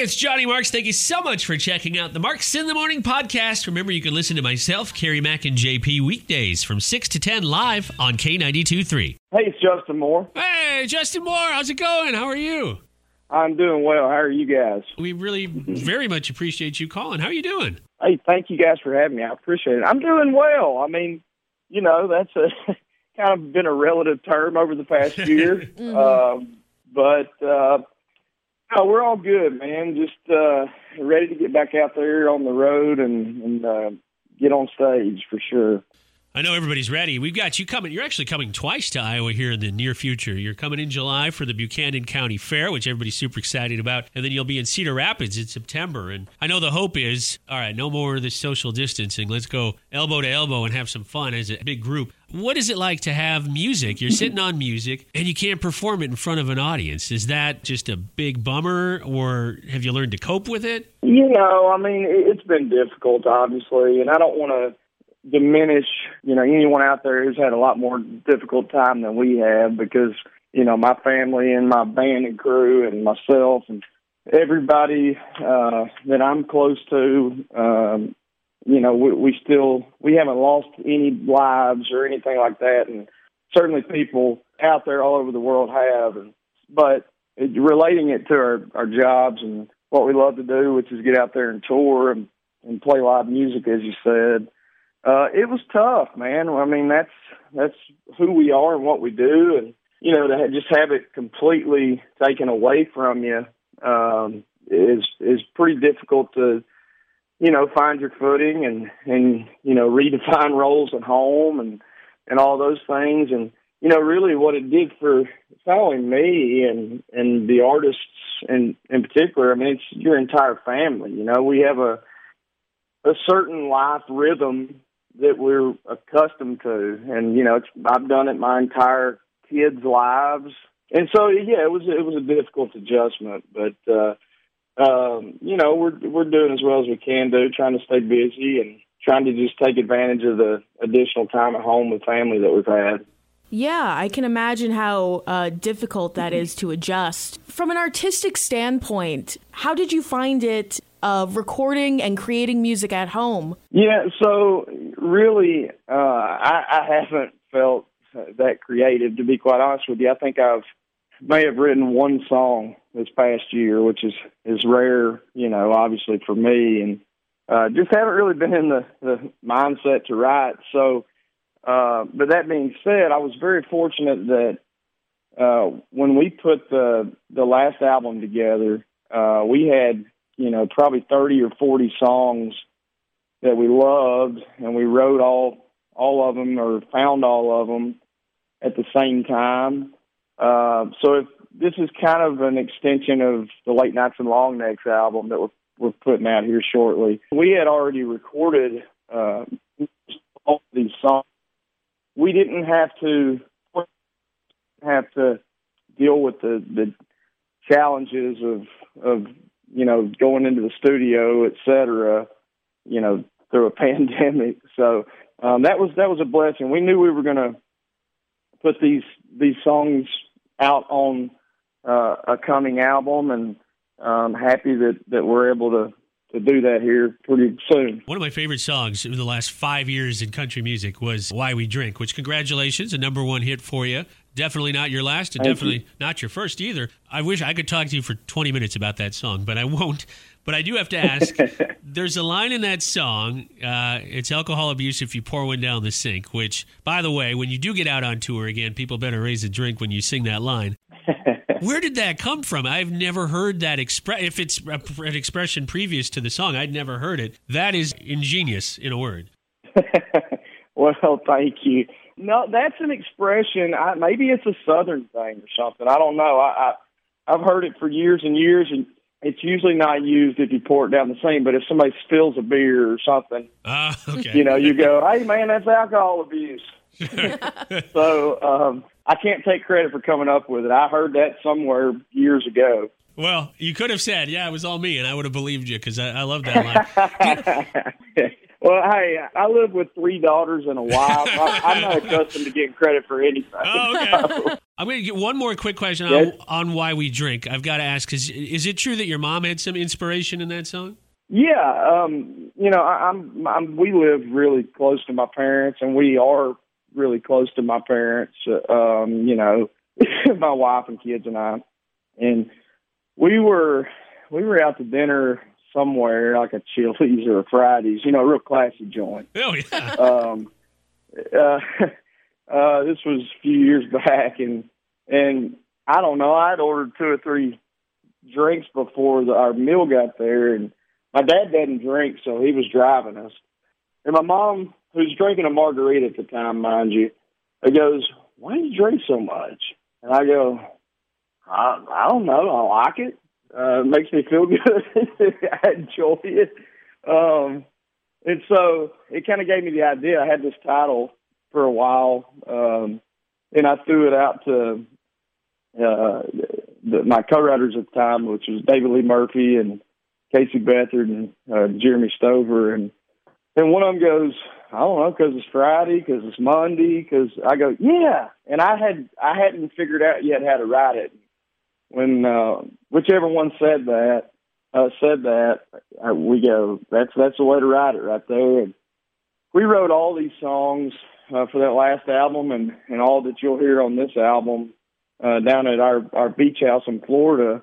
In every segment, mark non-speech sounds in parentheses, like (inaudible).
It's Johnny Marks. Thank you so much for checking out the Marks in the Morning podcast. Remember, you can listen to myself, Carrie Mack, and JP weekdays from 6 to 10 live on K92.3. Hey, it's Justin Moore. Hey, Justin Moore, how's it going? How are you? I'm doing well. How are you guys? We really very much appreciate you calling. How are you doing? Hey, thank you guys for having me. I appreciate it. I'm doing well. I mean, you know, that's a (laughs) kind of been a relative term over the past year. (laughs) um, but uh, no, we're all good, man. Just uh, ready to get back out there on the road and, and uh, get on stage for sure. I know everybody's ready. We've got you coming. You're actually coming twice to Iowa here in the near future. You're coming in July for the Buchanan County Fair, which everybody's super excited about. And then you'll be in Cedar Rapids in September. And I know the hope is all right, no more of this social distancing. Let's go elbow to elbow and have some fun as a big group. What is it like to have music? You're (laughs) sitting on music and you can't perform it in front of an audience. Is that just a big bummer, or have you learned to cope with it? You know, I mean, it- it's been difficult, obviously, and I don't want to diminish, you know, anyone out there who's had a lot more difficult time than we have because, you know, my family and my band and crew and myself and everybody uh, that I'm close to, um, you know, we, we still we haven't lost any lives or anything like that, and certainly people out there all over the world have. And, but it, relating it to our our jobs and what we love to do, which is get out there and tour and and play live music, as you said. Uh, it was tough, man. I mean, that's that's who we are and what we do, and you know, to just have it completely taken away from you um, is is pretty difficult to, you know, find your footing and and you know (laughs) redefine roles at home and and all those things, and you know, really what it did for not me and and the artists in in particular. I mean, it's your entire family. You know, we have a a certain life rhythm that we're accustomed to, and you know, it's, I've done it my entire kids' lives, and so yeah, it was it was a difficult adjustment, but uh, um, you know, we're we're doing as well as we can do, trying to stay busy and trying to just take advantage of the additional time at home with family that we've had. Yeah, I can imagine how uh, difficult that is to adjust. From an artistic standpoint, how did you find it uh, recording and creating music at home? Yeah, so really, uh, I, I haven't felt that creative, to be quite honest with you. I think I've may have written one song this past year, which is is rare, you know, obviously for me, and uh, just haven't really been in the the mindset to write. So, uh, but that being said, I was very fortunate that uh, when we put the the last album together, uh, we had you know probably thirty or forty songs that we loved, and we wrote all all of them or found all of them at the same time. Uh, so if this is kind of an extension of the Late Nights and Long Necks album that we're we're putting out here shortly. We had already recorded uh, all these songs. We didn't have to have to deal with the the challenges of of you know going into the studio, et cetera. You know through a (laughs) pandemic, so um, that was that was a blessing. We knew we were going to put these these songs out on uh, a coming album, and I'm happy that that we're able to to do that here pretty soon. One of my favorite songs in the last five years in country music was Why We Drink, which, congratulations, a number one hit for you. Definitely not your last, and Thank definitely not your first either. I wish I could talk to you for 20 minutes about that song, but I won't. But I do have to ask (laughs) there's a line in that song. Uh, it's alcohol abuse if you pour one down the sink, which, by the way, when you do get out on tour again, people better raise a drink when you sing that line. (laughs) Where did that come from? I've never heard that express. If it's a, an expression previous to the song, I'd never heard it. That is ingenious, in a word. (laughs) well, thank you. No, that's an expression. I, maybe it's a Southern thing or something. I don't know. I, I I've heard it for years and years, and it's usually not used if you pour it down the sink. But if somebody spills a beer or something, Ah, (laughs) okay. you know, you go, "Hey, man, that's alcohol abuse." so um, I can't take credit for coming up with it. I heard that somewhere years ago. Well, you could have said, "Yeah, it was all me," and I would have believed you because I, I love that line. (laughs) Well, hey, I live with three daughters and a wife. I, I'm not (laughs) accustomed to getting credit for anything. Oh, okay. (laughs) I'm going to get one more quick question Yes. on, on why we drink. I've got to ask: is is it true that your mom had some inspiration in that song? Yeah, um, you know, I, I'm, I'm. We live really close to my parents, and we are really close to my parents. uh, Um, you know, (laughs) my wife and kids and I, and we were we were out to dinner somewhere like a Chili's or a Fridays. You know, a real classy joint. Oh yeah. (laughs) um, uh, (laughs) uh, this was a few years back, and and I don't know. I'd ordered two or three drinks before the, our meal got there, and my dad doesn't drink, so he was driving us. And my mom, who's drinking a margarita at the time, mind you, goes, "Why do you drink so much?" And I go, "I, I don't know. I like it. Uh, makes me feel (laughs) good. I enjoy it." Um, and so it kind of gave me the idea. I had this title for a while, um, and I threw it out to uh, the, my co-writers at the time, which was David Lee Murphy and Casey Beathard and uh, Jeremy Stover, and and one of them goes, I don't know, because it's Friday, because it's Monday, because I go, yeah, and I had I hadn't figured out yet how to write it. When uh, whichever one said that, uh, said that, uh, we go, that's that's the way to write it right there. And we wrote all these songs uh, for that last album, and and all that you'll hear on this album uh, down at our our beach house in Florida.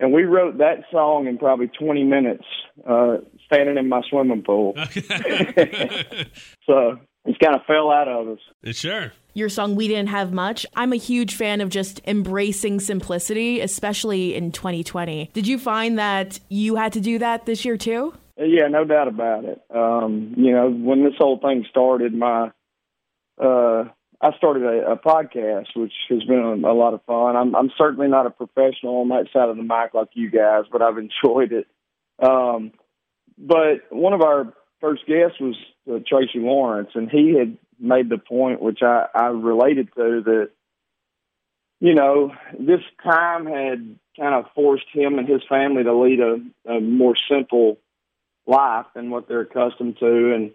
And we wrote that song in probably 20 minutes, uh, standing in my swimming pool. (laughs) (laughs) So it kind of fell out of us. sure. Your song We Didn't Have Much. I'm a huge fan of just embracing simplicity, especially in 2020. Did you find that you had to do that this year too? Yeah, no doubt about it. Um, you know, when this whole thing started, my uh, I started a, a podcast, which has been a, a lot of fun. I'm, I'm certainly not a professional on that side of the mic like you guys, but I've enjoyed it. Um, but one of our first guests was uh, Tracy Lawrence, and he had made the point, which I, I related to, that you know this time had kind of forced him and his family to lead a, a more simple life than what they're accustomed to, and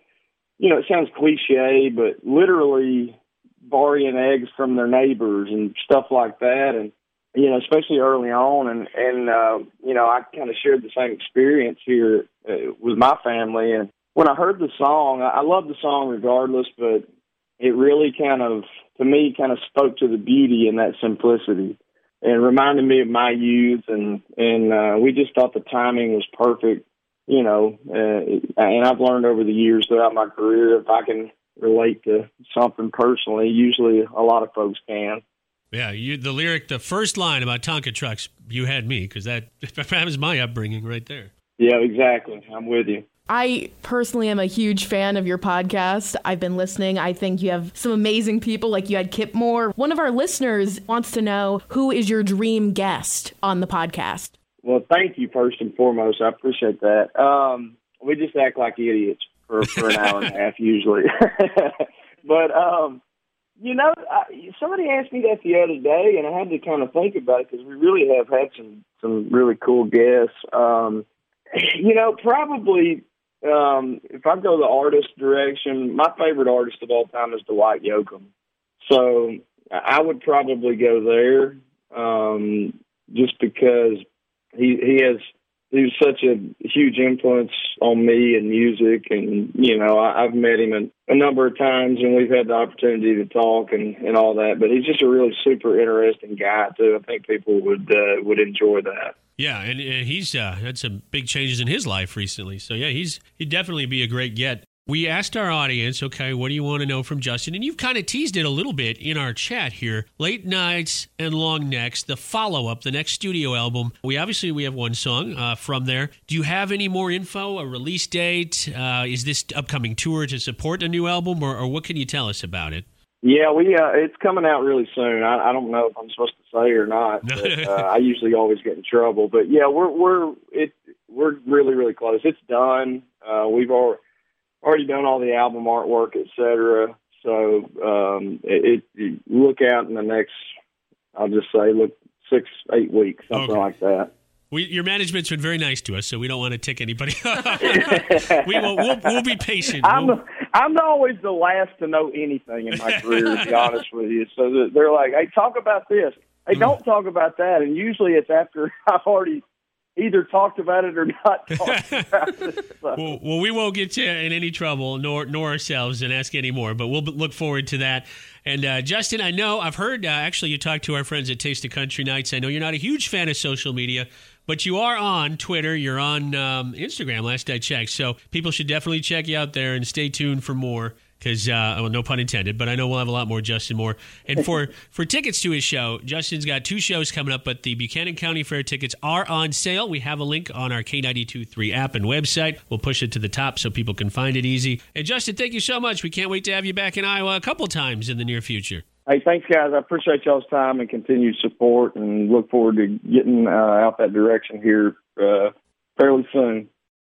you know it sounds cliche, but literally borrowing eggs from their neighbors and stuff like that, and you know, especially early on, and and uh, you know, I kind of shared the same experience here uh, with my family. And when I heard the song, I, I love the song regardless, but it really kind of, to me, kind of spoke to the beauty in that simplicity, and reminded me of my youth. And and uh, we just thought the timing was perfect, you know. Uh, and I've learned over the years throughout my career if I can relate to something personally, usually a lot of folks can. Yeah, you, the lyric, the first line about Tonka trucks, you had me because that (laughs) that was my upbringing right there. Yeah, exactly. I'm with you. I personally am a huge fan of your podcast. I've been listening. I think you have some amazing people, like you had Kip Moore. One of our listeners wants to know who is your dream guest on the podcast? Well, thank you first and foremost. I appreciate that. Um, we just act like idiots for, for an hour and a (laughs) half usually. (laughs) but um, you know, I, somebody asked me that the other day, and I had to kind of think about it because we really have had some some really cool guests. Um, you know, probably um, if I go the artist direction, my favorite artist of all time is Dwight Yoakam. So I would probably go there um, just because he he has he was such a huge influence on me and music, and you know I, I've met him a, a number of times, and we've had the opportunity to talk and and all that. But he's just a really super interesting guy too. I think people would uh, would enjoy that. Yeah, and he's uh, had some big changes in his life recently. So yeah, he's he'd definitely be a great get. We asked our audience, okay, what do you want to know from Justin? And you've kind of teased it a little bit in our chat here. Late nights and long necks, the follow up, the next studio album. We obviously we have one song uh, from there. Do you have any more info? A release date? Uh, is this upcoming tour to support a new album, or, or what can you tell us about it? Yeah, we uh, it's coming out really soon. I, I don't know if I'm supposed to say or not. (laughs) But, uh, I usually always get in trouble, but yeah, we're we're it we're really really close. It's done. Uh, we've already already done all the album artwork, et cetera. So um, it, it look out in the next. I'll just say look six eight weeks something Okay. like that. We, your management's been very nice to us, so we don't want to tick anybody. (laughs) (laughs) we will, we'll, we'll be patient. I'm We'll- I'm always the last to know anything in my career, to be (laughs) honest with you. So they're like, "Hey, talk about this." Hey, don't talk about that. And usually it's after (laughs) I've already either talked about it or not (laughs) talked about it. So. well, well, we won't get you in any trouble, nor nor ourselves, and ask any more. But we'll look forward to that. And uh, Justin, I know I've heard uh, actually you talked to our friends at Taste of Country Nights. I know you're not a huge fan of social media, but you are on Twitter. You're on um, Instagram. Last I checked, so people should definitely check you out there and stay tuned for more. Because, uh, well, no pun intended, but I know we'll have a lot more Justin Moore. And for (laughs) for tickets to his show, Justin's got two shows coming up, but the Buchanan County Fair tickets are on sale. We have a link on our K923 app and website. We'll push it to the top so people can find it easy. And Justin, thank you so much. We can't wait to have you back in Iowa a couple times in the near future. Hey, thanks, guys. I appreciate y'all's time and continued support, and look forward to getting uh, out that direction here uh, fairly soon.